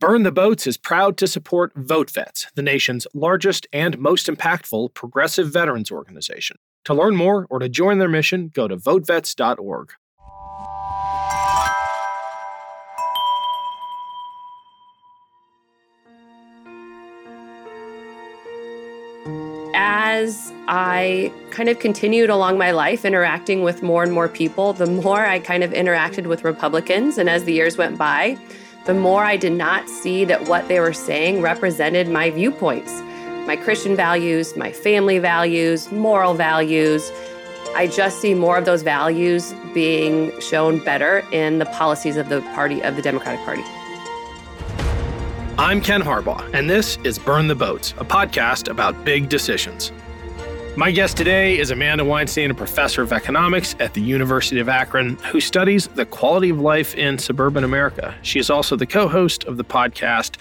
Burn the Boats is proud to support VoteVets, the nation's largest and most impactful progressive veterans organization. To learn more or to join their mission, go to votevets.org. as I kind of continued along my life interacting with more and more people, the more I kind of interacted with Republicans. And as the years went by, the more I did not see that what they were saying represented my viewpoints, my Christian values, my family values, moral values. I just see more of those values being shown better in the policies of the party, of the Democratic Party. I'm Ken Harbaugh, and this is Burn the Boats, a podcast about big decisions. My guest today is Amanda Weinstein, a professor of economics at the University of Akron, who studies the quality of life in suburban America. She is also the co host of the podcast,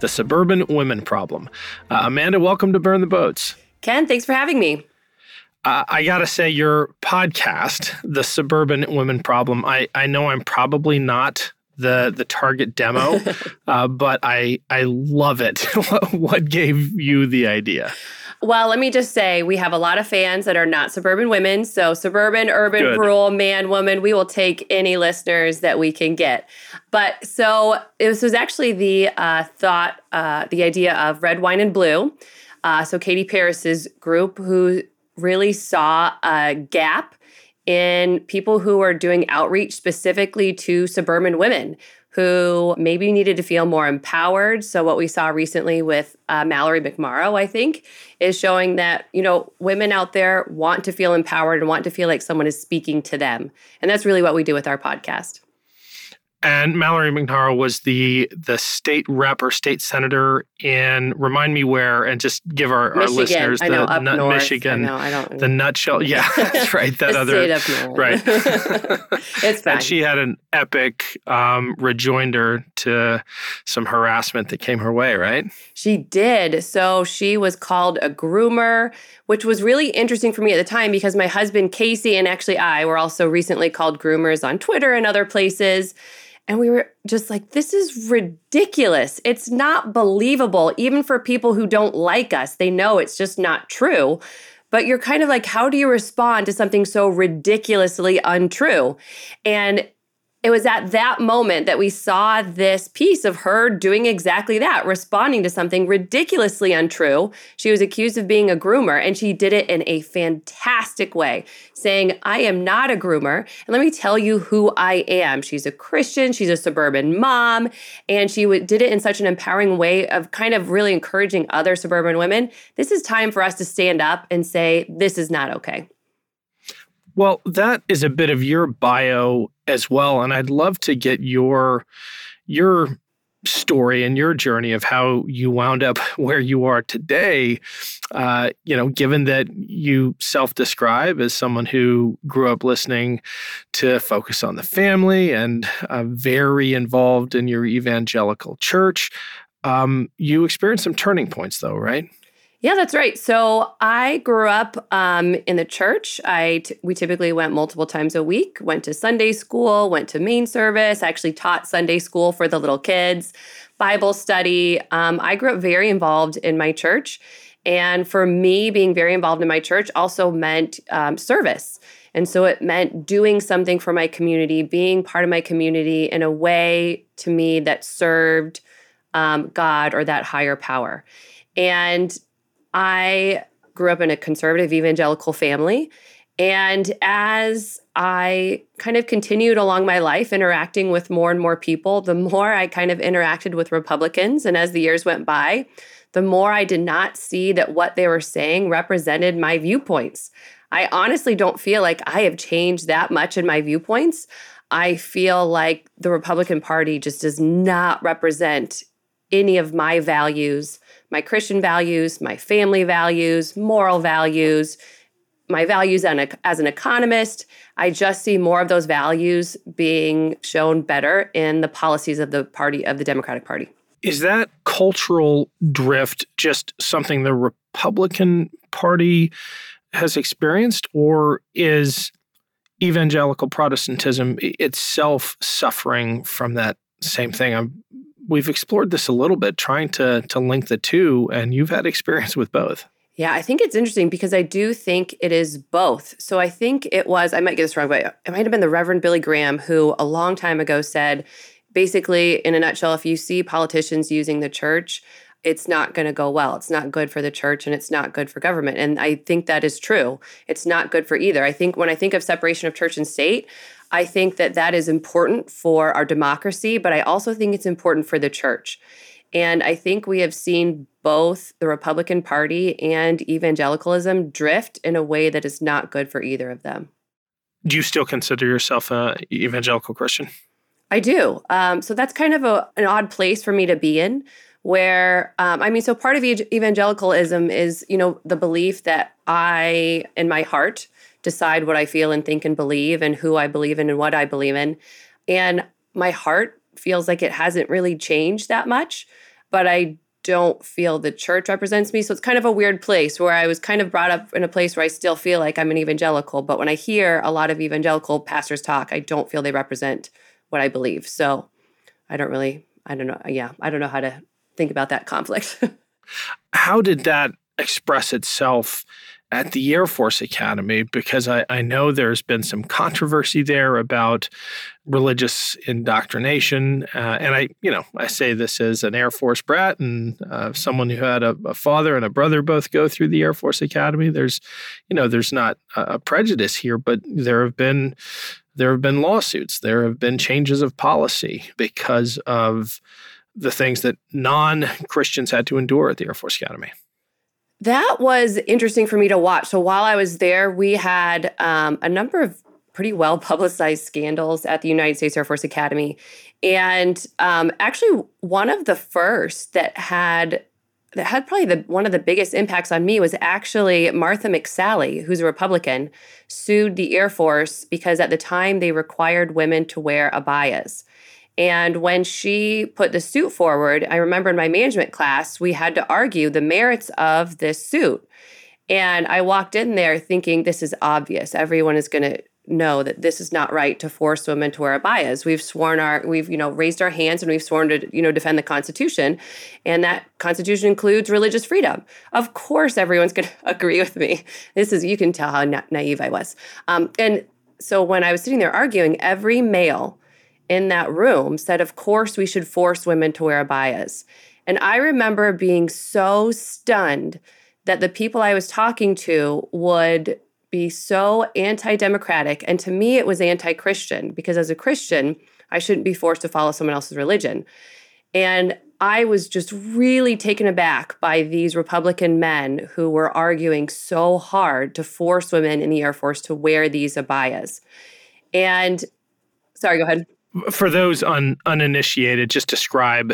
The Suburban Women Problem. Uh, Amanda, welcome to Burn the Boats. Ken, thanks for having me. Uh, I gotta say, your podcast, The Suburban Women Problem, I, I know I'm probably not the the target demo, uh, but I I love it. what gave you the idea? Well, let me just say we have a lot of fans that are not suburban women. So, suburban, urban, Good. rural, man, woman, we will take any listeners that we can get. But so this was actually the uh, thought, uh, the idea of Red Wine and Blue. Uh, so, Katie Paris's group, who really saw a gap in people who are doing outreach specifically to suburban women who maybe needed to feel more empowered. So, what we saw recently with uh, Mallory McMorrow, I think, is showing that, you know, women out there want to feel empowered and want to feel like someone is speaking to them. And that's really what we do with our podcast. And Mallory McMorrow was the the state rep or state senator in remind me where and just give our, our listeners the know, nut, north. Michigan I know, I don't the nutshell. Yeah, that's right. That other right. it's fine. And she had an epic um, rejoinder to some harassment that came her way, right? She did. So she was called a groomer, which was really interesting for me at the time because my husband Casey and actually I were also recently called groomers on Twitter and other places. And we were just like, this is ridiculous. It's not believable, even for people who don't like us. They know it's just not true. But you're kind of like, how do you respond to something so ridiculously untrue? And it was at that moment that we saw this piece of her doing exactly that, responding to something ridiculously untrue. She was accused of being a groomer, and she did it in a fantastic way, saying, I am not a groomer. And let me tell you who I am. She's a Christian, she's a suburban mom, and she did it in such an empowering way of kind of really encouraging other suburban women. This is time for us to stand up and say, This is not okay. Well, that is a bit of your bio as well, and I'd love to get your your story and your journey of how you wound up where you are today. Uh, you know, given that you self-describe as someone who grew up listening to Focus on the Family and uh, very involved in your evangelical church, um, you experienced some turning points, though, right? Yeah, that's right. So I grew up um, in the church. I t- we typically went multiple times a week. Went to Sunday school. Went to main service. I actually taught Sunday school for the little kids. Bible study. Um, I grew up very involved in my church, and for me, being very involved in my church also meant um, service. And so it meant doing something for my community, being part of my community in a way to me that served um, God or that higher power. And I grew up in a conservative evangelical family. And as I kind of continued along my life interacting with more and more people, the more I kind of interacted with Republicans. And as the years went by, the more I did not see that what they were saying represented my viewpoints. I honestly don't feel like I have changed that much in my viewpoints. I feel like the Republican Party just does not represent any of my values my Christian values, my family values, moral values, my values as an economist. I just see more of those values being shown better in the policies of the party, of the Democratic Party. Is that cultural drift just something the Republican Party has experienced, or is evangelical Protestantism itself suffering from that same thing? I'm we've explored this a little bit, trying to to link the two, and you've had experience with both. Yeah, I think it's interesting because I do think it is both. So I think it was, I might get this wrong, but it might have been the Reverend Billy Graham who a long time ago said, basically, in a nutshell, if you see politicians using the church, it's not going to go well. It's not good for the church and it's not good for government. And I think that is true. It's not good for either. I think when I think of separation of church and state, I think that that is important for our democracy, but I also think it's important for the church. And I think we have seen both the Republican Party and evangelicalism drift in a way that is not good for either of them. Do you still consider yourself an evangelical Christian? I do. Um, so that's kind of a, an odd place for me to be in. Where um, I mean, so part of evangelicalism is, you know, the belief that I, in my heart, decide what I feel and think and believe, and who I believe in and what I believe in. And my heart feels like it hasn't really changed that much, but I don't feel the church represents me. So it's kind of a weird place where I was kind of brought up in a place where I still feel like I'm an evangelical. But when I hear a lot of evangelical pastors talk, I don't feel they represent what I believe. So I don't really, I don't know. Yeah, I don't know how to think about that conflict. how did that express itself at the Air Force Academy because I, I know there's been some controversy there about religious indoctrination. Uh, and I, you know, I say this as an Air Force brat and uh, someone who had a, a, father and a brother both go through the Air Force Academy. There's, you know, there's not a, a prejudice here, but there have been there have been lawsuits. There have been changes of policy because of the things that non Christians had to endure at the Air Force Academy. That was interesting for me to watch. So while I was there, we had um, a number of pretty well publicized scandals at the United States Air Force Academy. And um, actually, one of the first that had that had probably the one of the biggest impacts on me was actually Martha McSally, who's a Republican, sued the Air Force because at the time they required women to wear abayas. And when she put the suit forward, I remember in my management class, we had to argue the merits of this suit. And I walked in there thinking this is obvious. Everyone is going to know that this is not right to force women to wear abayas. We've sworn our we've you know raised our hands and we've sworn to you know defend the Constitution, and that Constitution includes religious freedom. Of course, everyone's going to agree with me. This is you can tell how na- naive I was. Um, and so when I was sitting there arguing, every male in that room said, Of course, we should force women to wear abayas. And I remember being so stunned that the people I was talking to would be so anti democratic. And to me, it was anti Christian because as a Christian, I shouldn't be forced to follow someone else's religion. And I was just really taken aback by these Republican men who were arguing so hard to force women in the Air Force to wear these abayas. And sorry, go ahead for those un, uninitiated, just describe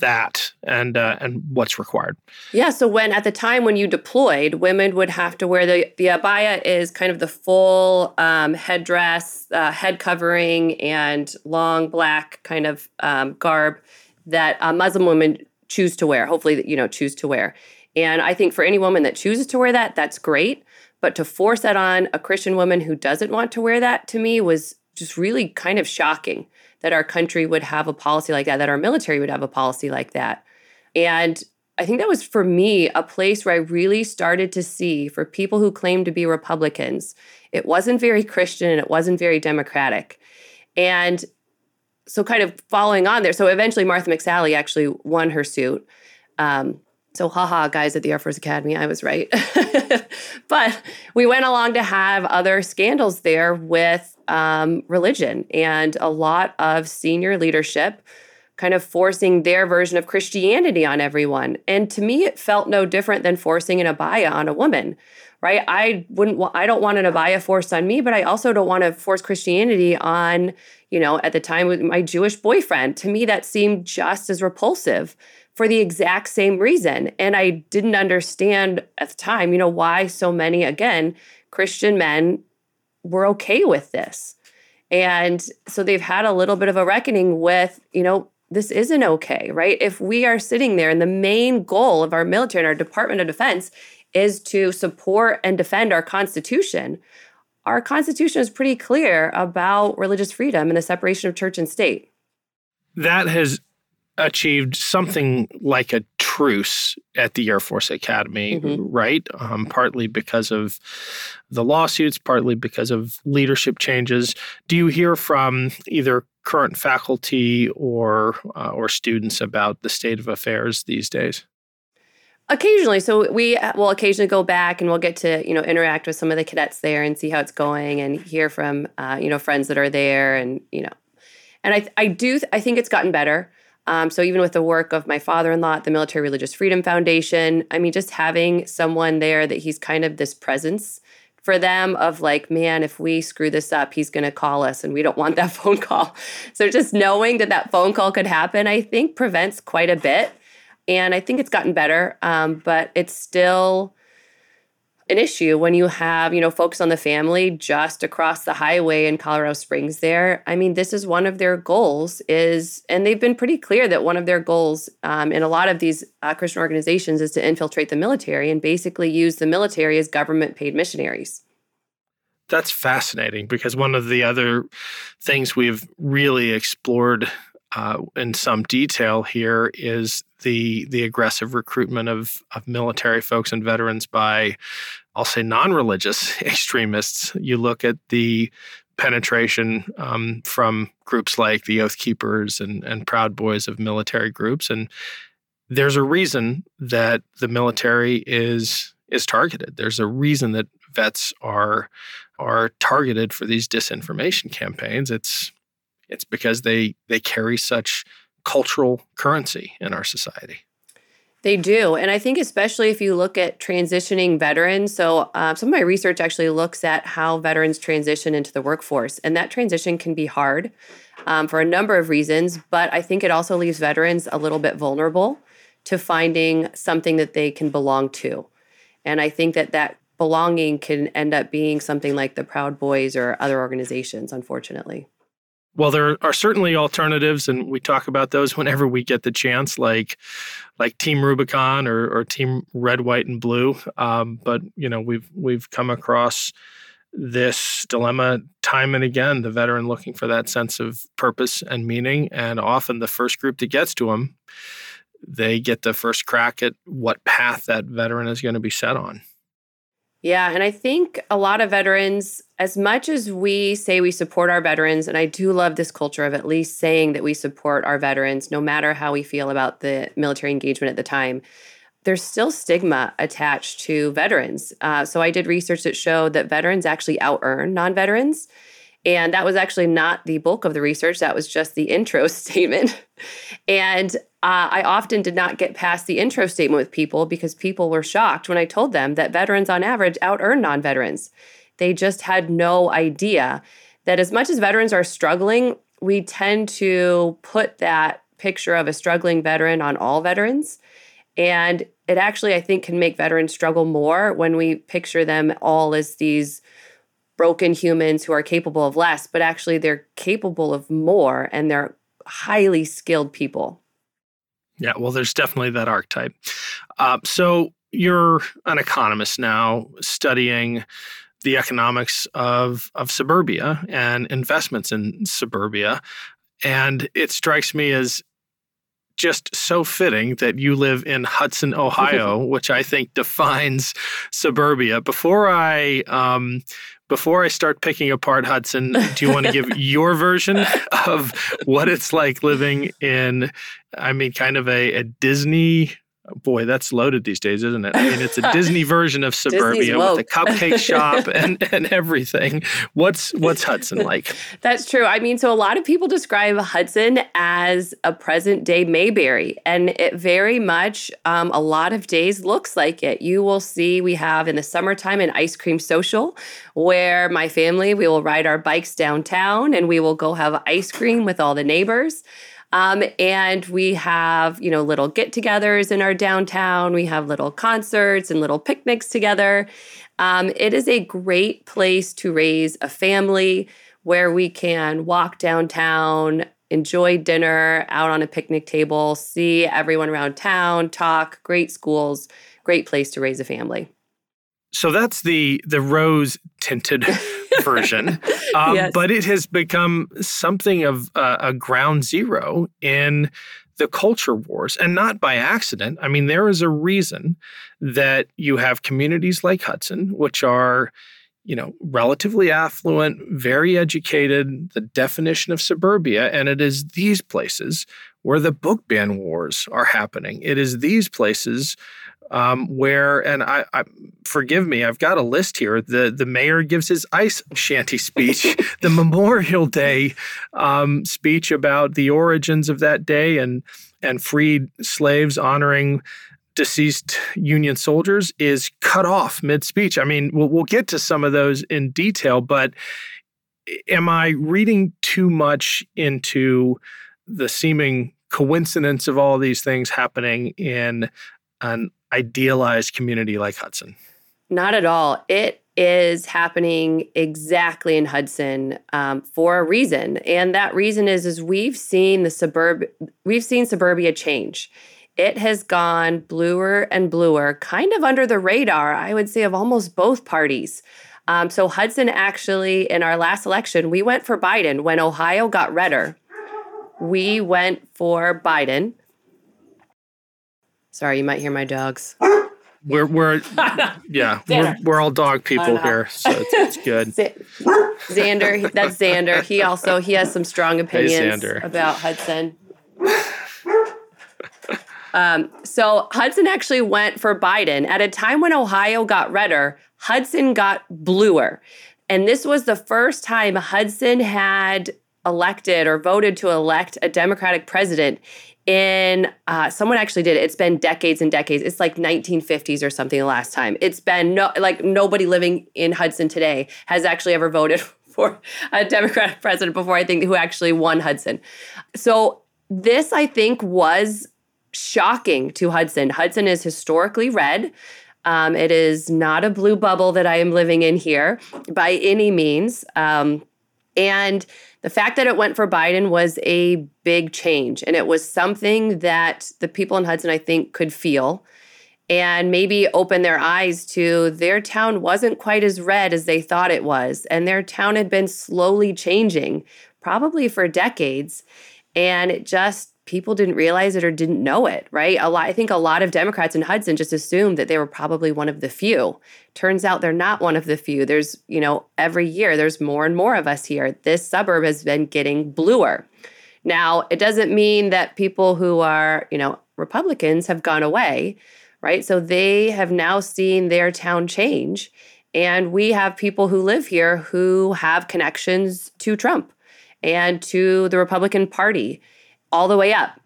that and uh, and what's required. Yeah. So when at the time when you deployed, women would have to wear the the abaya is kind of the full um, headdress, uh, head covering, and long black kind of um, garb that Muslim women choose to wear. Hopefully, you know, choose to wear. And I think for any woman that chooses to wear that, that's great. But to force that on a Christian woman who doesn't want to wear that, to me, was just really kind of shocking that our country would have a policy like that, that our military would have a policy like that. And I think that was for me a place where I really started to see for people who claim to be Republicans, it wasn't very Christian and it wasn't very democratic. And so, kind of following on there, so eventually Martha McSally actually won her suit. Um, so, haha, guys at the Air Force Academy, I was right. but we went along to have other scandals there with um, religion and a lot of senior leadership kind of forcing their version of Christianity on everyone. And to me, it felt no different than forcing an abaya on a woman, right? I wouldn't, wa- I don't want an abaya forced on me, but I also don't want to force Christianity on, you know, at the time with my Jewish boyfriend. To me, that seemed just as repulsive for the exact same reason. And I didn't understand at the time, you know, why so many, again, Christian men were okay with this. And so they've had a little bit of a reckoning with, you know, this isn't okay, right? If we are sitting there and the main goal of our military and our Department of Defense is to support and defend our Constitution, our Constitution is pretty clear about religious freedom and the separation of church and state. That has achieved something like a truce at the Air Force Academy, mm-hmm. right? Um, partly because of the lawsuits, partly because of leadership changes. Do you hear from either current faculty or uh, or students about the state of affairs these days? Occasionally, so we will occasionally go back and we'll get to you know interact with some of the cadets there and see how it's going and hear from uh, you know friends that are there and you know, and I I do I think it's gotten better. Um, so even with the work of my father-in-law at the Military Religious Freedom Foundation, I mean, just having someone there that he's kind of this presence for them of like, man, if we screw this up, he's going to call us and we don't want that phone call. So just knowing that that phone call could happen, I think prevents quite a bit. And I think it's gotten better, um, but it's still an issue when you have, you know, Focus on the Family just across the highway in Colorado Springs there. I mean, this is one of their goals is, and they've been pretty clear that one of their goals um, in a lot of these uh, Christian organizations is to infiltrate the military and basically use the military as government paid missionaries. That's fascinating because one of the other things we've really explored uh, in some detail here is the the aggressive recruitment of of military folks and veterans by I'll say non-religious extremists. You look at the penetration um, from groups like the Oath Keepers and and Proud Boys of military groups, and there's a reason that the military is is targeted. There's a reason that vets are are targeted for these disinformation campaigns. It's it's because they they carry such cultural currency in our society. They do. And I think, especially if you look at transitioning veterans, so uh, some of my research actually looks at how veterans transition into the workforce. And that transition can be hard um, for a number of reasons. But I think it also leaves veterans a little bit vulnerable to finding something that they can belong to. And I think that that belonging can end up being something like the Proud Boys or other organizations, unfortunately. Well, there are certainly alternatives, and we talk about those whenever we get the chance, like like Team Rubicon or, or Team Red, White, and Blue. Um, but you know, we've we've come across this dilemma time and again. The veteran looking for that sense of purpose and meaning, and often the first group that gets to them, they get the first crack at what path that veteran is going to be set on. Yeah, and I think a lot of veterans, as much as we say we support our veterans, and I do love this culture of at least saying that we support our veterans, no matter how we feel about the military engagement at the time, there's still stigma attached to veterans. Uh, so I did research that showed that veterans actually out earn non veterans. And that was actually not the bulk of the research, that was just the intro statement. and uh, I often did not get past the intro statement with people because people were shocked when I told them that veterans on average out earn non veterans. They just had no idea that as much as veterans are struggling, we tend to put that picture of a struggling veteran on all veterans. And it actually, I think, can make veterans struggle more when we picture them all as these broken humans who are capable of less, but actually they're capable of more and they're highly skilled people. Yeah, well, there's definitely that archetype. Uh, so you're an economist now, studying the economics of of suburbia and investments in suburbia, and it strikes me as just so fitting that you live in Hudson, Ohio, which I think defines suburbia. Before I um, before I start picking apart Hudson, do you want to give your version of what it's like living in, I mean, kind of a, a Disney boy, that's loaded these days, isn't it? I mean, it's a Disney version of suburbia with a cupcake shop and, and everything. What's what's Hudson like? That's true. I mean, so a lot of people describe Hudson as a present day Mayberry, and it very much um, a lot of days looks like it. You will see we have in the summertime an ice cream social where my family we will ride our bikes downtown and we will go have ice cream with all the neighbors. Um, and we have, you know, little get togethers in our downtown. We have little concerts and little picnics together. Um, it is a great place to raise a family where we can walk downtown, enjoy dinner out on a picnic table, see everyone around town, talk, great schools, great place to raise a family. So that's the the rose tinted version, um, yes. but it has become something of a ground zero in the culture wars, and not by accident. I mean, there is a reason that you have communities like Hudson, which are, you know, relatively affluent, very educated, the definition of suburbia. And it is these places where the book ban wars are happening. It is these places um, where, and I, I, forgive me, I've got a list here. The the mayor gives his ice shanty speech, the Memorial Day um, speech about the origins of that day and and freed slaves honoring deceased Union soldiers is cut off mid speech. I mean, we'll, we'll get to some of those in detail, but am I reading too much into the seeming coincidence of all these things happening in an idealized community like Hudson? Not at all. It is happening exactly in Hudson um, for a reason, and that reason is is we've seen the suburb we've seen suburbia change. It has gone bluer and bluer, kind of under the radar, I would say, of almost both parties. Um, so Hudson actually, in our last election, we went for Biden when Ohio got redder. We went for Biden. Sorry, you might hear my dogs. We're we're yeah we're, we're all dog people here, so it's, it's good. Xander, that's Xander. He also he has some strong opinions hey, about Hudson. Um, so Hudson actually went for Biden at a time when Ohio got redder. Hudson got bluer, and this was the first time Hudson had elected or voted to elect a Democratic president in uh, someone actually did it. It's been decades and decades. It's like 1950s or something the last time. It's been no like nobody living in Hudson today has actually ever voted for a Democratic president before I think who actually won Hudson. So this I think was shocking to Hudson. Hudson is historically red. Um, it is not a blue bubble that I am living in here by any means. Um, and the fact that it went for Biden was a big change. And it was something that the people in Hudson, I think, could feel and maybe open their eyes to their town wasn't quite as red as they thought it was. And their town had been slowly changing, probably for decades. And it just people didn't realize it or didn't know it, right? A lot I think a lot of Democrats in Hudson just assumed that they were probably one of the few. Turns out they're not one of the few. There's, you know, every year there's more and more of us here. This suburb has been getting bluer. Now, it doesn't mean that people who are, you know, Republicans have gone away, right? So they have now seen their town change. And we have people who live here who have connections to Trump and to the Republican Party all the way up.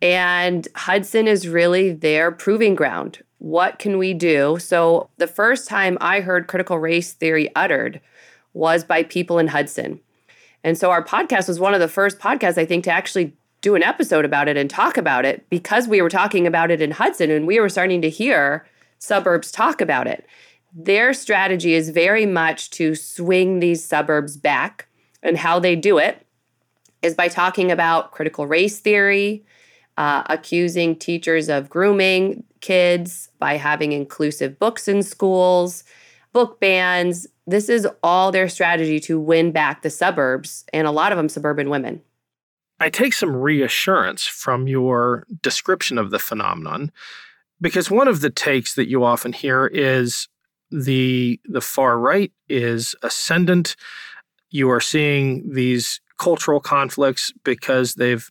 And Hudson is really their proving ground. What can we do? So, the first time I heard critical race theory uttered was by people in Hudson. And so, our podcast was one of the first podcasts, I think, to actually do an episode about it and talk about it because we were talking about it in Hudson and we were starting to hear suburbs talk about it. Their strategy is very much to swing these suburbs back, and how they do it is by talking about critical race theory, uh, accusing teachers of grooming kids by having inclusive books in schools, book bans. This is all their strategy to win back the suburbs and a lot of them suburban women. I take some reassurance from your description of the phenomenon because one of the takes that you often hear is the the far right is ascendant. You are seeing these cultural conflicts because they've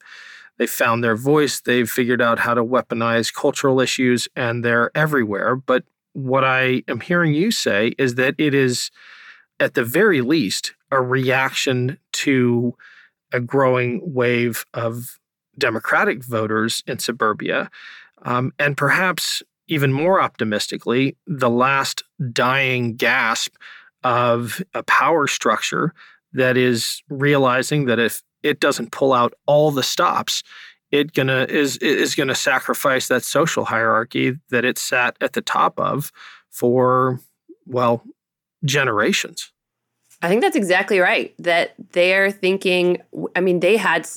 they've found their voice, they've figured out how to weaponize cultural issues, and they're everywhere. But what I am hearing you say is that it is, at the very least, a reaction to a growing wave of Democratic voters in suburbia. Um, and perhaps even more optimistically, the last dying gasp of a power structure that is realizing that if it doesn't pull out all the stops, it gonna is is gonna sacrifice that social hierarchy that it sat at the top of for well generations. I think that's exactly right. That they're thinking. I mean, they had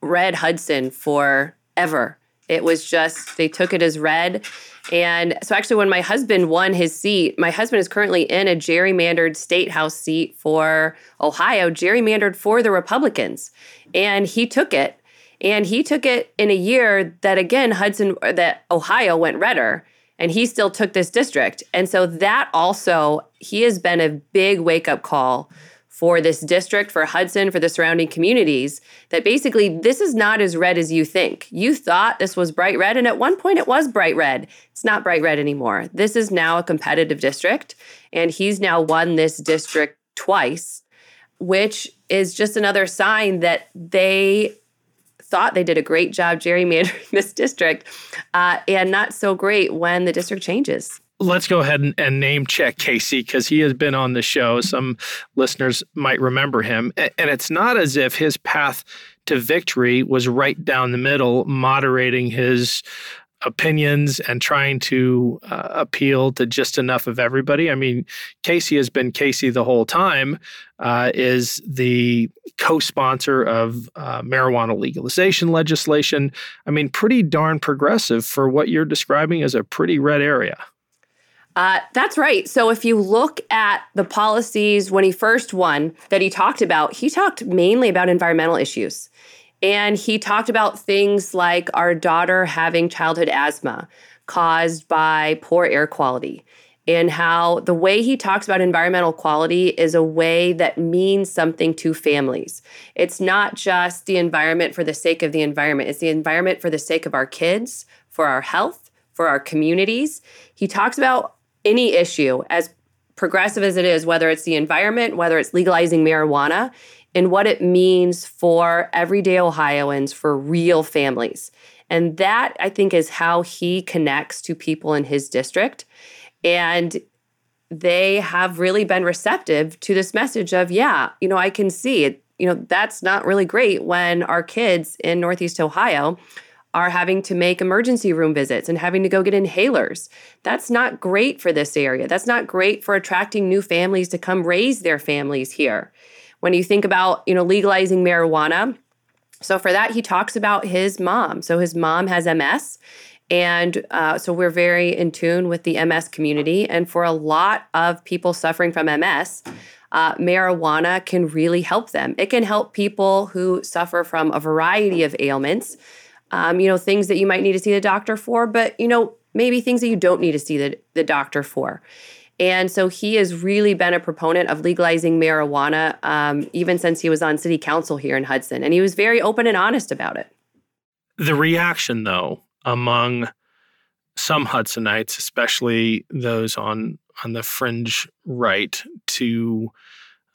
read Hudson forever. It was just they took it as read and so, actually, when my husband won his seat, my husband is currently in a gerrymandered state house seat for Ohio, gerrymandered for the Republicans. And he took it. And he took it in a year that again Hudson that Ohio went redder and he still took this district. And so that also he has been a big wake up call for this district, for Hudson, for the surrounding communities, that basically this is not as red as you think. You thought this was bright red, and at one point it was bright red. It's not bright red anymore. This is now a competitive district, and he's now won this district twice, which is just another sign that they thought they did a great job gerrymandering this district uh, and not so great when the district changes let's go ahead and, and name check Casey because he has been on the show. Some listeners might remember him. And it's not as if his path to victory was right down the middle, moderating his opinions and trying to uh, appeal to just enough of everybody. I mean, Casey has been Casey the whole time, uh, is the co sponsor of uh, marijuana legalization legislation. I mean, pretty darn progressive for what you're describing as a pretty red area. Uh, that's right. So if you look at the policies when he first won that he talked about, he talked mainly about environmental issues. And he talked about things like our daughter having childhood asthma caused by poor air quality, and how the way he talks about environmental quality is a way that means something to families. It's not just the environment for the sake of the environment, it's the environment for the sake of our kids, for our health, for our communities. He talks about any issue, as progressive as it is, whether it's the environment, whether it's legalizing marijuana, and what it means for everyday Ohioans, for real families. And that, I think, is how he connects to people in his district. And they have really been receptive to this message of, yeah, you know, I can see it. You know, that's not really great when our kids in Northeast Ohio are having to make emergency room visits and having to go get inhalers. That's not great for this area. That's not great for attracting new families to come raise their families here. When you think about, you know, legalizing marijuana, so for that he talks about his mom. So his mom has MS and uh, so we're very in tune with the MS community. And for a lot of people suffering from MS, uh, marijuana can really help them. It can help people who suffer from a variety of ailments um, you know, things that you might need to see the doctor for, but, you know, maybe things that you don't need to see the, the doctor for. And so he has really been a proponent of legalizing marijuana um, even since he was on city council here in Hudson. And he was very open and honest about it. The reaction, though, among some Hudsonites, especially those on, on the fringe right, to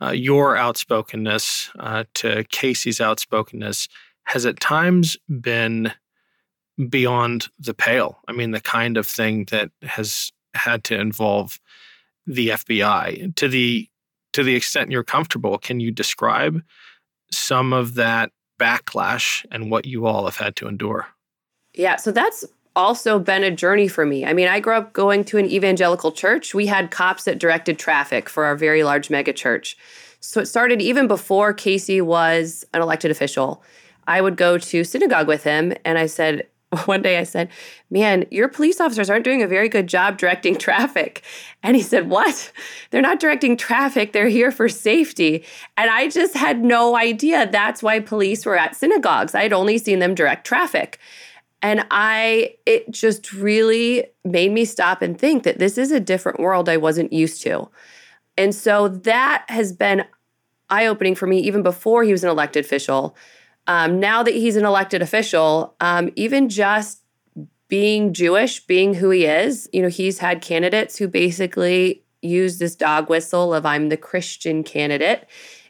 uh, your outspokenness, uh, to Casey's outspokenness, has at times been beyond the pale. I mean, the kind of thing that has had to involve the FBI to the to the extent you're comfortable. Can you describe some of that backlash and what you all have had to endure? Yeah, so that's also been a journey for me. I mean, I grew up going to an evangelical church. We had cops that directed traffic for our very large mega church. So it started even before Casey was an elected official. I would go to synagogue with him. And I said, one day I said, Man, your police officers aren't doing a very good job directing traffic. And he said, What? They're not directing traffic. They're here for safety. And I just had no idea that's why police were at synagogues. I had only seen them direct traffic. And I, it just really made me stop and think that this is a different world I wasn't used to. And so that has been eye opening for me even before he was an elected official um, now that he's an elected official, um, even just being Jewish, being who he is, you know, he's had candidates who basically use this dog whistle of I'm the Christian candidate.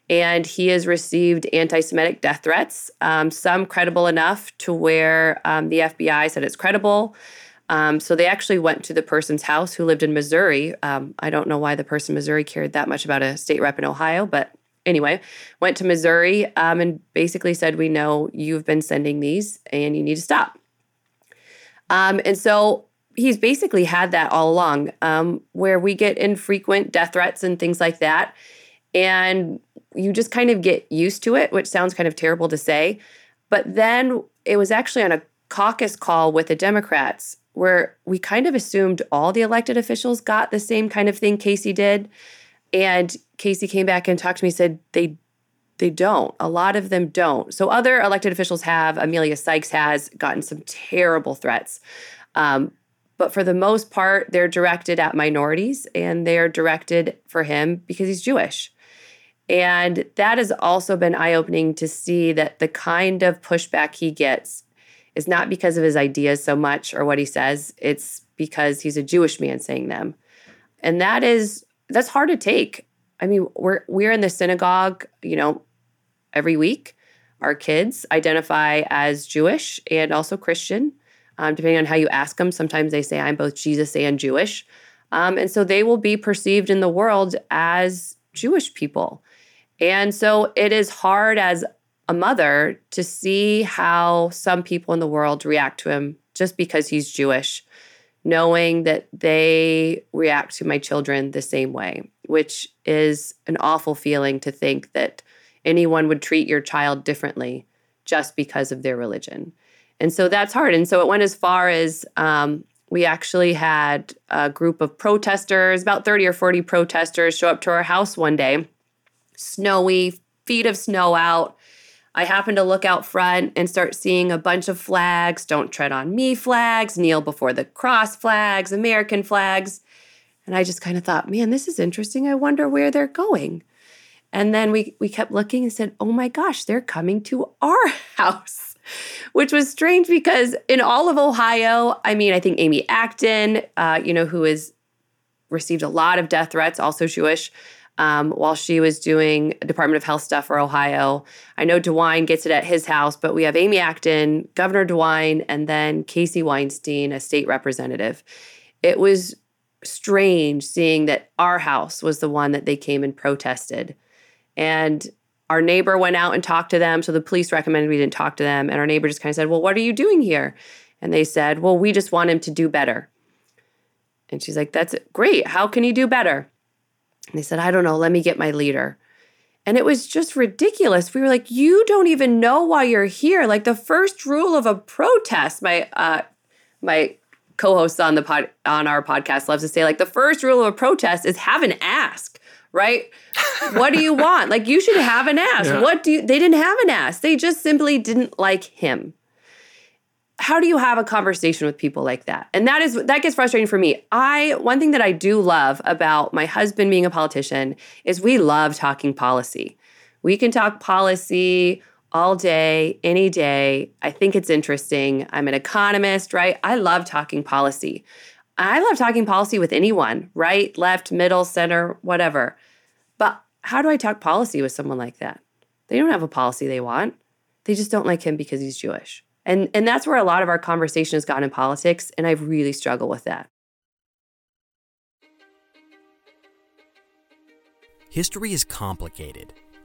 And he has received anti Semitic death threats, um, some credible enough to where um, the FBI said it's credible. Um, so they actually went to the person's house who lived in Missouri. Um, I don't know why the person in Missouri cared that much about a state rep in Ohio, but anyway, went to Missouri um, and basically said, We know you've been sending these and you need to stop. Um, and so he's basically had that all along, um, where we get infrequent death threats and things like that. And you just kind of get used to it, which sounds kind of terrible to say. But then it was actually on a caucus call with the Democrats where we kind of assumed all the elected officials got the same kind of thing Casey did. And Casey came back and talked to me, said they they don't. A lot of them don't. So other elected officials have. Emilia Sykes has gotten some terrible threats. Um, but for the most part, they're directed at minorities and they're directed for him because he's Jewish. And that has also been eye opening to see that the kind of pushback he gets is not because of his ideas so much or what he says, it's because he's a Jewish man saying them. And that is that's hard to take. I mean, we're we're in the synagogue, you know, every week. Our kids identify as Jewish and also Christian, um, depending on how you ask them. Sometimes they say, I'm both Jesus and Jewish. Um, and so they will be perceived in the world as Jewish people. And so it is hard as a mother to see how some people in the world react to him just because he's Jewish, knowing that they react to my children the same way, which is an awful feeling to think that anyone would treat your child differently just because of their religion. And so that's hard. And so it went as far as um, we actually had a group of protesters, about 30 or 40 protesters, show up to our house one day, snowy, feet of snow out. I happened to look out front and start seeing a bunch of flags don't tread on me flags, kneel before the cross flags, American flags. And I just kind of thought, man, this is interesting. I wonder where they're going. And then we we kept looking and said, "Oh my gosh, they're coming to our house." Which was strange because in all of Ohio, I mean, I think Amy Acton, uh, you know, who has received a lot of death threats, also Jewish, um, while she was doing Department of Health stuff for Ohio. I know DeWine gets it at his house, but we have Amy Acton, Governor DeWine, and then Casey Weinstein, a state representative. It was strange seeing that our house was the one that they came and protested. And our neighbor went out and talked to them. So the police recommended we didn't talk to them. And our neighbor just kind of said, Well, what are you doing here? And they said, Well, we just want him to do better. And she's like, That's great. How can he do better? And they said, I don't know. Let me get my leader. And it was just ridiculous. We were like, You don't even know why you're here. Like the first rule of a protest, my, uh, my, co-hosts on the pod on our podcast loves to say like the first rule of a protest is have an ask right? what do you want? Like you should have an ask Yeah. What do you they didn't have an ask They just simply didn't like him. How do you have a conversation with people like that? And that is that gets frustrating for me. I one thing that I do love about my husband being a politician is we love talking policy. We can talk policy all day, any day. I think it's interesting. I'm an economist, right? I love talking policy. I love talking policy with anyone, right, left, middle, center, whatever. But how do I talk policy with someone like that? They don't have a policy they want. They just don't like him because he's Jewish. And and that's where a lot of our conversation has gone in politics and I really struggle with that. History is complicated.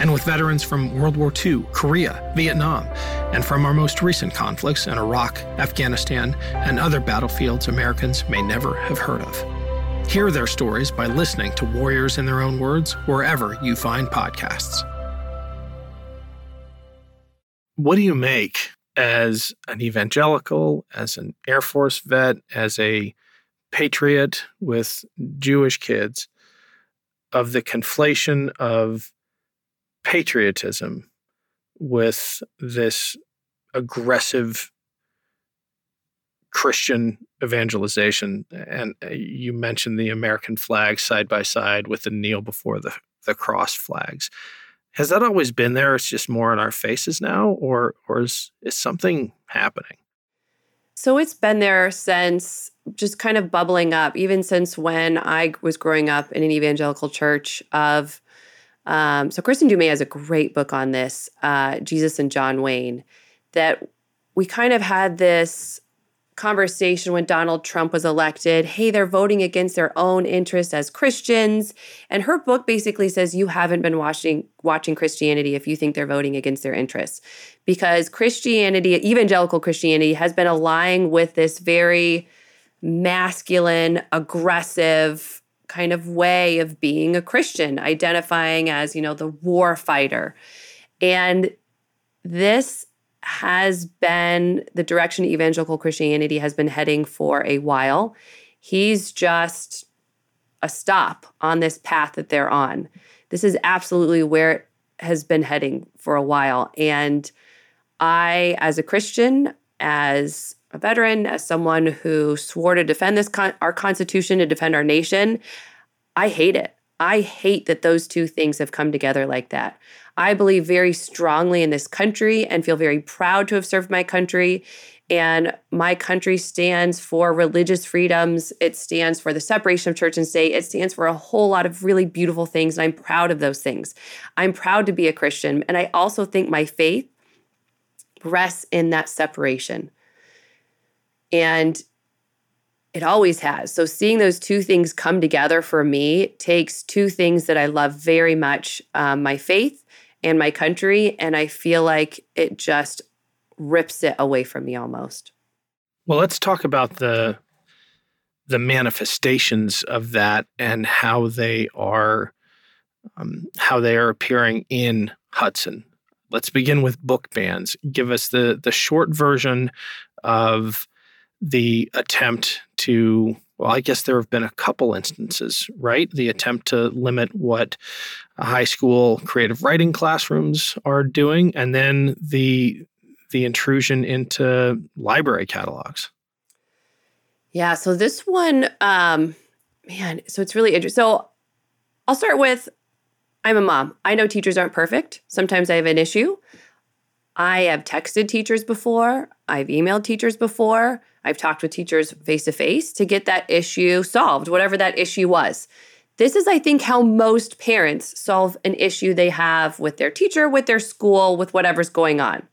and with veterans from World War II, Korea, Vietnam, and from our most recent conflicts in Iraq, Afghanistan, and other battlefields Americans may never have heard of. Hear their stories by listening to Warriors in Their Own Words wherever you find podcasts. What do you make as an evangelical, as an Air Force vet, as a patriot with Jewish kids of the conflation of patriotism with this aggressive Christian evangelization. And uh, you mentioned the American flag side by side with the kneel before the, the cross flags. Has that always been there? It's just more in our faces now, or or is, is something happening? So it's been there since just kind of bubbling up, even since when I was growing up in an evangelical church. Of um, so Kristin Du Mez has a great book on this, uh, Jesus and John Wayne, that we kind of had this conversation when Donald Trump was elected. Hey, they're voting against their own interests as Christians. And her book basically says you haven't been watching watching Christianity if you think they're voting against their interests. Because Christianity, evangelical Christianity has been aligning with this very masculine, aggressive kind of way of being a Christian, identifying as, you know, the war fighter. And this has been the direction evangelical Christianity has been heading for a while. He's just a stop on this path that they're on. This is absolutely where it has been heading for a while. And I, as a Christian, as a veteran, as someone who swore to defend this con- our Constitution, to defend our nation, I hate it. I hate that those two things have come together like that. I believe very strongly in this country and feel very proud to have served my country. And my country stands for religious freedoms. It stands for the separation of church and state. It stands for a whole lot of really beautiful things. And I'm proud of those things. I'm proud to be a Christian. And I also think my faith rests in that separation. And it always has. So seeing those two things come together for me takes two things that I love very much um, my faith and my country. And I feel like it just rips it away from me almost. Well, let's talk about the the manifestations of that and how they are um, how they are appearing in Hudson. Let's begin with book bans. Give us the the short version of the attempt to well, I guess there have been a couple instances, right? The attempt to limit what high school creative writing classrooms are doing, and then the the intrusion into library catalogs. Yeah, so this one, um, man, so it's really interesting. So I'll start with I'm a mom. I know teachers aren't perfect. Sometimes I have an issue. I have texted teachers before, I've emailed teachers before. I've talked with teachers face to face to get that issue solved, whatever that issue was. This is, I think, how most parents solve an issue they have with their teacher, with their school, with whatever's going on.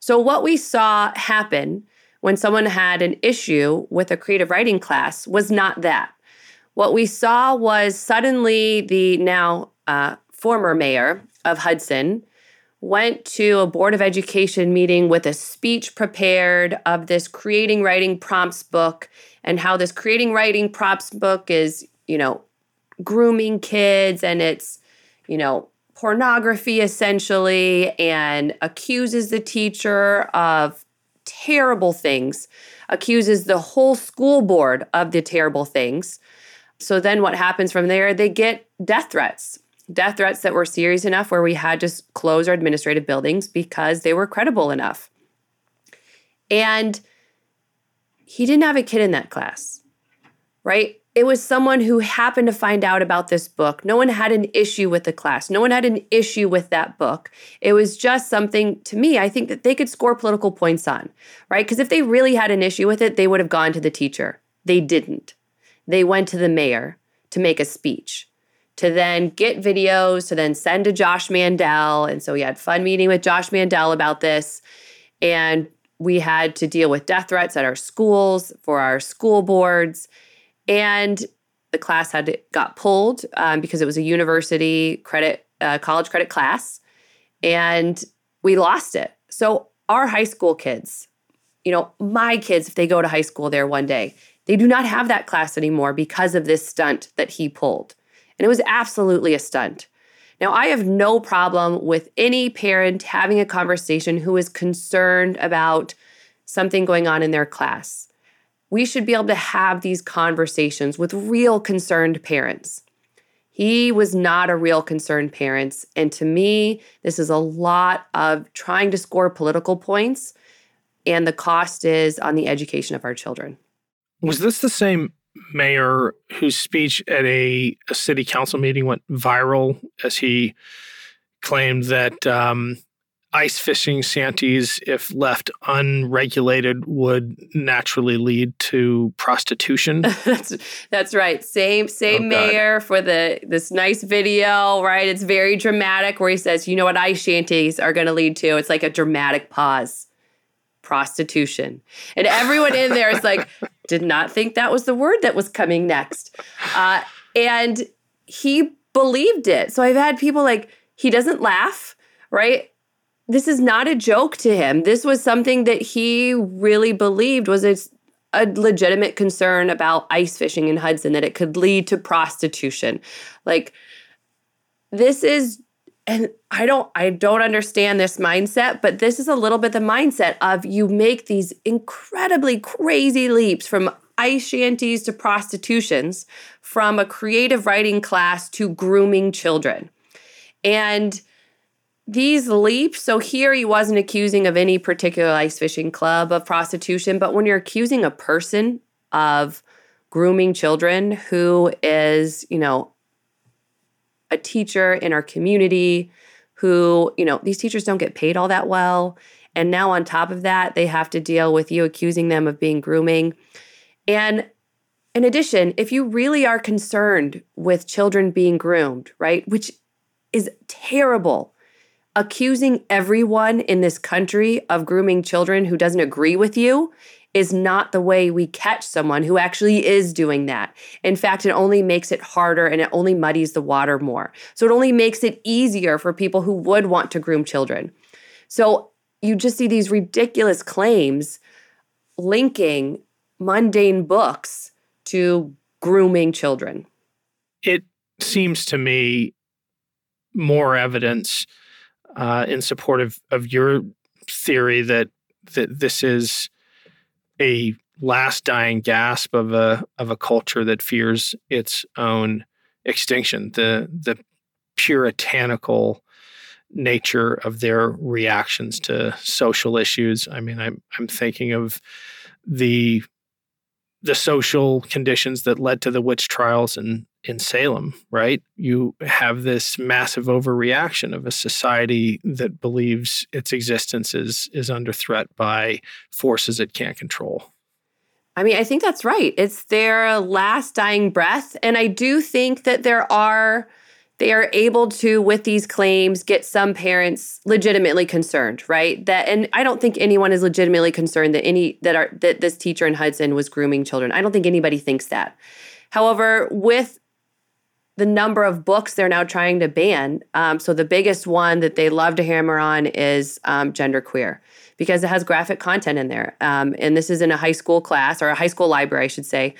So, what we saw happen when someone had an issue with a creative writing class was not that. What we saw was suddenly the now uh, former mayor of Hudson went to a Board of Education meeting with a speech prepared of this creating writing prompts book and how this creating writing prompts book is, you know, grooming kids and it's, you know, pornography essentially and accuses the teacher of terrible things, accuses the whole school board of the terrible things. So then what happens from there? They get death threats death threats that were serious enough where we had to close our administrative buildings because they were credible enough. And he didn't have a kid in that class, right? It was someone who happened to find out about this book. No one had an issue with the class. No one had an issue with that book. It was just something to me, I think that they could score political points on, right? Because if they really had an issue with it, they would have gone to the teacher. They didn't. They went to the mayor to make a speech to then get videos to then send to Josh Mandel. And so we had fun meeting with Josh Mandel about this. And we had to deal with death threats at our schools for our school boards. And the class had got pulled um, because it was a university credit a college credit class and we lost it. So our high school kids, you know, my kids, if they go to high school there one day, they do not have that class anymore because of this stunt that he pulled. And it was absolutely a stunt. Now, I have no problem with any parent having a conversation who is concerned about something going on in their class. We should be able to have these conversations with real concerned parents. He was not a real concerned parent. And to me, this is a lot of trying to score political points, and the cost is on the education of our children. Was this the same mayor whose speech at a, a city council meeting went viral as he claimed that um, ice fishing shanties, if left unregulated, would naturally lead to prostitution. that's that's right. Same same oh, mayor for the this nice video, right? It's very dramatic where he says, "You know what ice shanties are going to lead to?" It's like a dramatic pause. Prostitution. And everyone in there is like, did not think that was the word that was coming next. Uh, and he believed it. So I've had people like, he doesn't laugh, right? this is not a joke to him. This was something that he really believed was a, a legitimate concern about ice fishing in Hudson that it could lead to prostitution. Like this is and I don't I don't understand this mindset, but this is a little bit the mindset of you make these incredibly crazy leaps from ice shanties to prostitutions, from a creative writing class to grooming children. And these leaps so here he wasn't accusing of any particular ice fishing club of prostitution but when you're accusing a person of grooming children who is you know a teacher in our community who you know these teachers don't get paid all that well. And now on top of that they have to deal with you accusing them of being grooming. And in addition if you really are concerned with children being groomed right which is terrible accusing everyone in this country of grooming children who doesn't agree with you is not the way we catch someone who actually is doing that. In fact, it only makes it harder and it only muddies the water more. So it only makes it easier for people who would want to groom children. So you just see these ridiculous claims linking mundane books to grooming children. It seems to me more evidence uh, in support of, of your theory that that this is a last dying gasp of a of a culture that fears its own extinction. The the puritanical nature of their reactions to social issues. I mean, I'm I'm thinking of the the social conditions that led to the witch trials in in Salem, right? You have this massive overreaction of a society that believes its existence is is under threat by forces it can't control. I mean, I think that's right. It's their last dying breath and I do think that there are they are able to with these claims get some parents legitimately concerned right? That and i don't think anyone is legitimately concerned that any that are that this teacher in hudson was grooming children. I don't think anybody thinks that. However with the number of books they're now trying to ban um, so the biggest one that they love to hammer on is um, genderqueer because it has graphic content in there. Um, and this is in a high school class or a high school library i should say.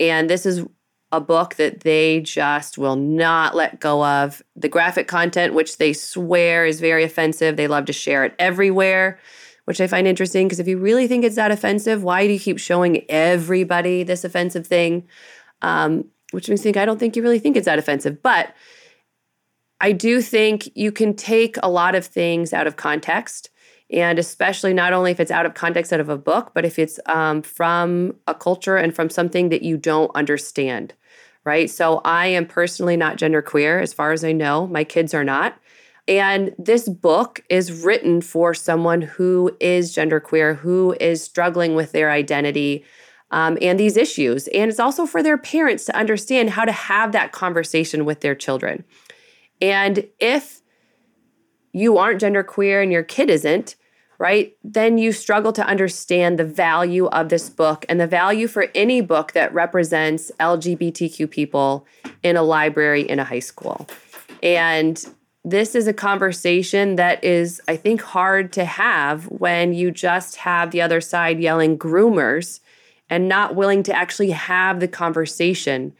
And this is a book that they just will not let go of. The graphic content, which they swear is very offensive, they love to share it everywhere, which I find interesting because if you really think it's that offensive, why do you keep showing everybody this offensive thing? Um, which makes me think I don't think you really think it's that offensive. But I do think you can take a lot of things out of context and especially not only if it's out of context out of a book but if it's um, from a culture and from something that you don't understand right? So i am personally not genderqueer as far as i know. My kids are not. And this book is written for someone who is genderqueer who is struggling with their identity um, and these issues. And it's also for their parents to understand how to have that conversation with their children. And if you aren't genderqueer and your kid isn't, right? Then you struggle to understand the value of this book and the value for any book that represents LGBTQ people in a library in a high school. And this is a conversation that is, I think, hard to have when you just have the other side yelling groomers and not willing to actually have the conversation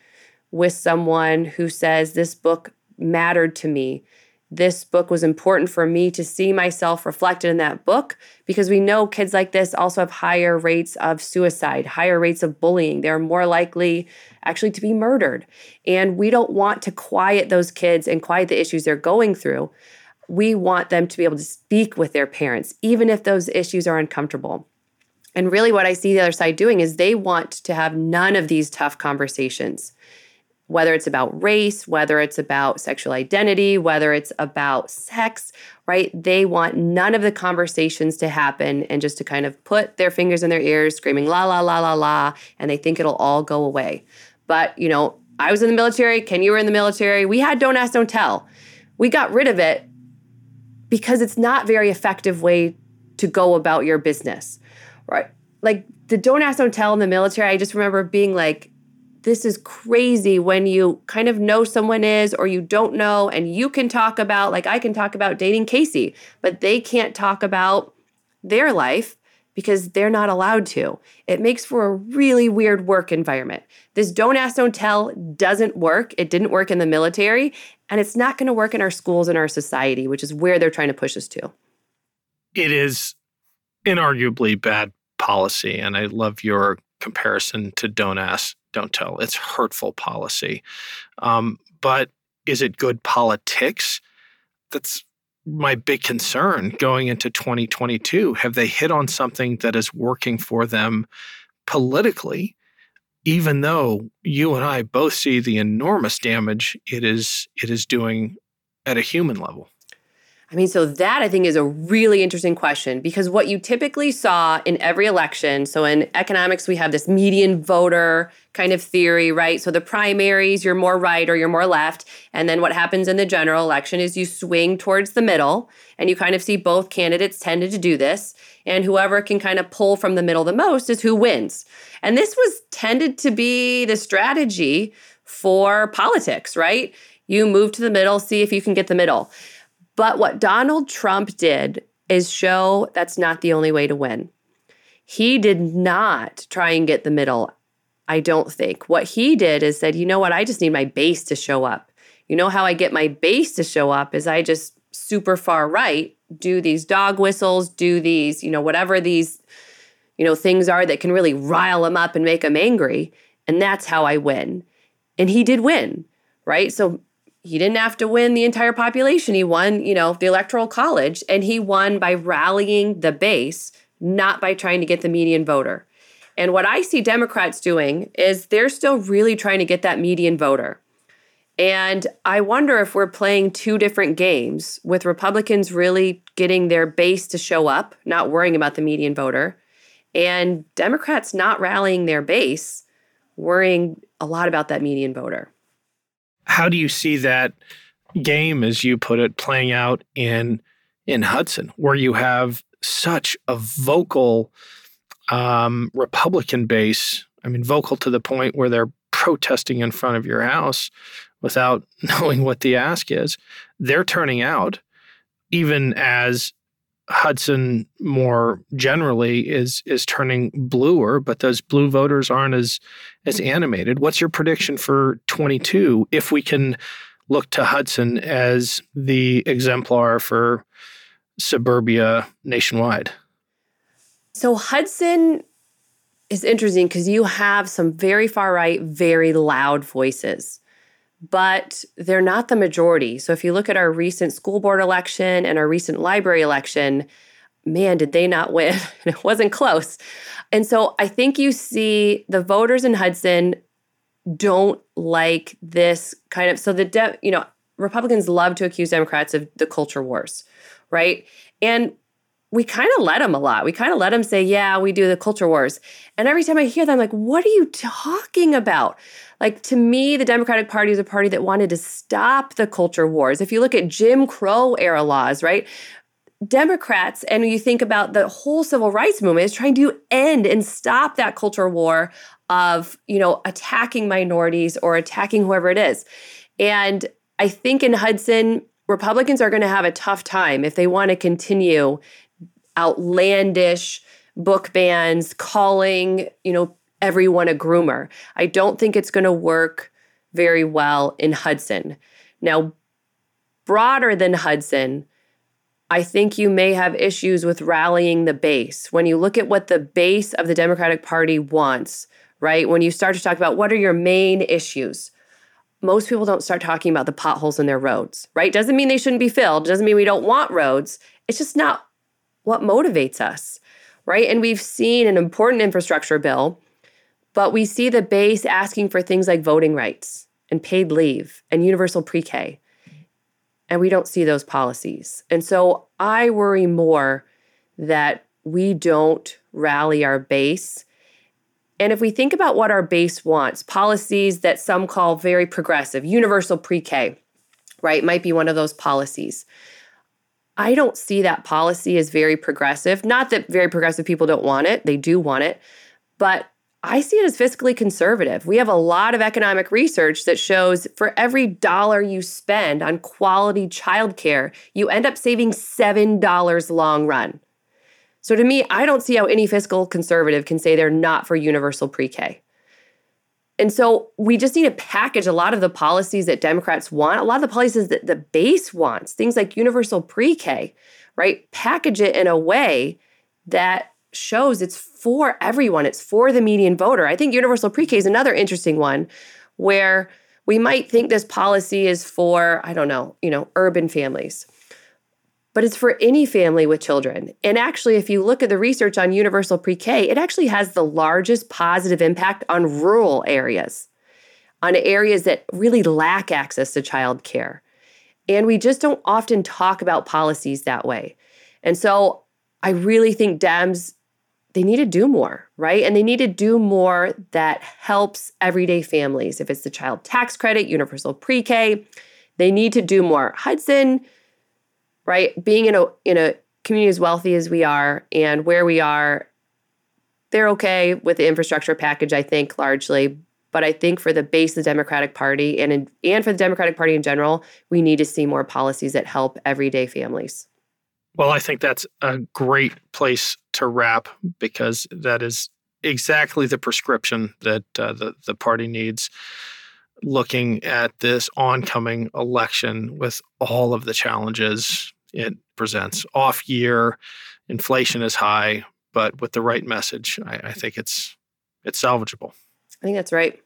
with someone who says, This book mattered to me. This book was important for me to see myself reflected in that book because we know kids like this also have higher rates of suicide, higher rates of bullying. They're more likely actually to be murdered. And we don't want to quiet those kids and quiet the issues they're going through. We want them to be able to speak with their parents, even if those issues are uncomfortable. And really, what I see the other side doing is they want to have none of these tough conversations whether it's about race, whether it's about sexual identity, whether it's about sex, right? They want none of the conversations to happen and just to kind of put their fingers in their ears, screaming la, la, la, la, la, and they think it'll all go away. But, you know, I was in the military, Ken, you were in the military. We had Don't Ask, Don't Tell. We got rid of it because it's not very effective way to go about your business, right? Like the Don't Ask, Don't Tell in the military, I just remember being like, this is crazy when you kind of know someone is or you don't know and you can talk about like I can talk about dating Casey, but they can't talk about their life because they're not allowed to. It makes for a really weird work environment. This don't ask, don't tell doesn't work. It didn't work in the military, and it's not going to work in our schools and our society, which is where they're trying to push us to. It is inarguably bad policy. And I love your comparison to don't ask, don't tell. It's hurtful policy. Um, but is it good politics? That's my big concern going into 2022. Have they hit on something that is working for them politically? Even though you and I both see the enormous damage it is it is doing at a human level. I mean, so that I think is a really interesting question because what you typically saw in every election, so in economics, we have this median voter kind of theory, right? So the primaries, you're more right or you're more left. And then what happens in the general election is you swing towards the middle, and you kind of see both candidates tended to do this. And whoever can kind of pull from the middle the most is who wins. And this was tended to be the strategy for politics, right? You move to the middle, see if you can get the middle. But what Donald Trump did is show that's not the only way to win. He did not try and get the middle, I don't think. What he did is said, you know what, I just need my base to show up. You know how I get my base to show up is I just super far right do these dog whistles, do these, you know, whatever these, you know, things are that can really rile them up and make them angry. And that's how I win. And he did win, right? So he didn't have to win the entire population. He won, you know, the electoral college and he won by rallying the base, not by trying to get the median voter. And what I see Democrats doing is they're still really trying to get that median voter. And I wonder if we're playing two different games with Republicans really getting their base to show up, not worrying about the median voter, and Democrats not rallying their base, worrying a lot about that median voter how do you see that game, as you put it, playing out in in Hudson, where you have such a vocal um, Republican base? I mean, vocal to the point where they're protesting in front of your house without knowing what the ask is. They're turning out, even as Hudson more generally is is turning bluer, but those blue voters aren't as as mm-hmm. animated. What's your prediction for 22 if we can look to Hudson as the exemplar for suburbia nationwide? So Hudson is interesting because you have some very far right, very loud voices but they're not the majority. So if you look at our recent school board election and our recent library election, man, did they not win? it wasn't close. And so I think you see the voters in Hudson don't like this kind of so the de- you know Republicans love to accuse Democrats of the culture wars, right? And we kind of let them a lot. We kind of let them say, "Yeah, we do the culture wars." And every time I hear that, I'm like, "What are you talking about?" Like to me, the Democratic Party is a party that wanted to stop the culture wars. If you look at Jim Crow era laws, right? Democrats, and you think about the whole civil rights movement, is trying to end and stop that culture war of, you know, attacking minorities or attacking whoever it is. And I think in Hudson, Republicans are going to have a tough time if they want to continue outlandish book bans, calling, you know, everyone a groomer. I don't think it's going to work very well in Hudson. Now, broader than Hudson, I think you may have issues with rallying the base. When you look at what the base of the Democratic Party wants, right? When you start to talk about what are your main issues, most people don't start talking about the potholes in their roads, right? Doesn't mean they shouldn't be filled, doesn't mean we don't want roads. It's just not what motivates us, right? And we've seen an important infrastructure bill, but we see the base asking for things like voting rights and paid leave and universal pre K. And we don't see those policies. And so I worry more that we don't rally our base and if we think about what our base wants, policies that some call very progressive, universal pre K, right, might be one of those policies. I don't see that policy as very progressive. Not that very progressive people don't want it, they do want it, but I see it as fiscally conservative. We have a lot of economic research that shows for every dollar you spend on quality childcare, you end up saving $7 long run. So to me, I don't see how any fiscal conservative can say they're not for universal pre K. And so we just need to package a lot of the policies that Democrats want, a lot of the policies that the base wants, things like universal pre K, right? Package it in a way that shows it's for everyone, it's for the median voter. I think universal pre K is another interesting one where we might think this policy is for, I don't know, you know, urban families but it's for any family with children. And actually, if you look at the research on universal pre K, it actually has the largest positive impact on rural areas, on areas that really lack access to childcare. And we just don't often talk about policies that way. And so I really think Dems, they need to do more, right? And they need to do more that helps everyday families. If it's the child tax credit, universal pre K, they need to do more. Hudson, right? Being in a in a community as wealthy as we are and where we are, they're okay with the infrastructure package, I think, largely. But I think for the base of the Democratic Party and in, and for the Democratic Party in general, we need to see more policies that help everyday families. Well, I think that's a great place to wrap because that is exactly the prescription that uh, the the party needs looking at this oncoming election with all of the challenges it presents. Off year, inflation is high, but with the right message, I, I think it's it's salvageable. I think that's right.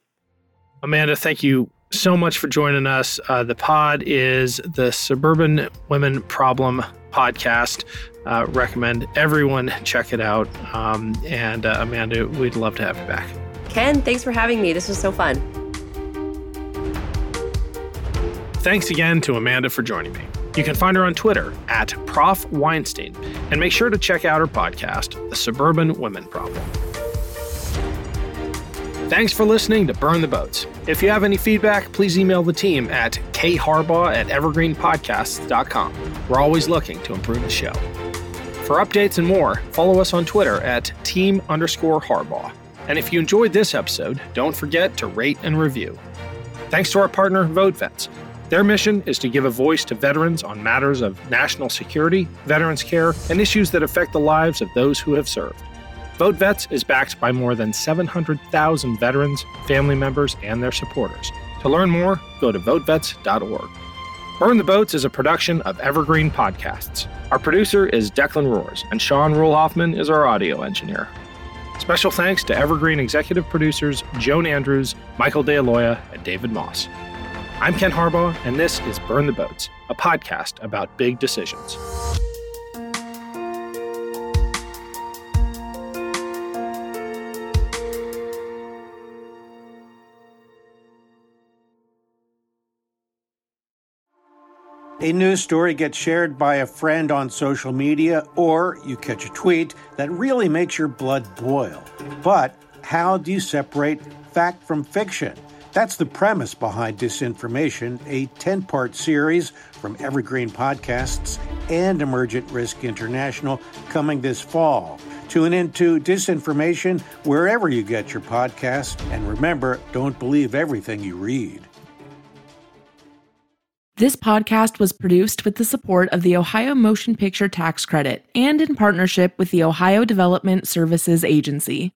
Amanda, thank you so much for joining us. Uh, the pod is the Suburban Women Problem podcast. Uh, recommend everyone check it out. Um, and uh, Amanda, we'd love to have you back. Ken, thanks for having me. This was so fun. Thanks again to Amanda for joining me. You can find her on Twitter at Prof Weinstein, and make sure to check out her podcast, The Suburban Women Problem. Thanks for listening to Burn the Boats. If you have any feedback, please email the team at kharbaugh at evergreenpodcasts.com. We're always looking to improve the show. For updates and more, follow us on Twitter at team underscore Harbaugh. And if you enjoyed this episode, don't forget to rate and review. Thanks to our partner, VoteVets. Their mission is to give a voice to veterans on matters of national security, veterans care, and issues that affect the lives of those who have served. Vote Vets is backed by more than 700,000 veterans, family members, and their supporters. To learn more, go to votevets.org. Burn the Boats is a production of Evergreen Podcasts. Our producer is Declan Roars, and Sean Rule Hoffman is our audio engineer. Special thanks to Evergreen executive producers Joan Andrews, Michael DeAloia, and David Moss. I'm Ken Harbaugh, and this is Burn the Boats, a podcast about big decisions. A news story gets shared by a friend on social media, or you catch a tweet that really makes your blood boil. But how do you separate fact from fiction? That's the premise behind Disinformation, a 10 part series from Evergreen Podcasts and Emergent Risk International coming this fall. Tune into Disinformation wherever you get your podcasts, and remember don't believe everything you read. This podcast was produced with the support of the Ohio Motion Picture Tax Credit and in partnership with the Ohio Development Services Agency.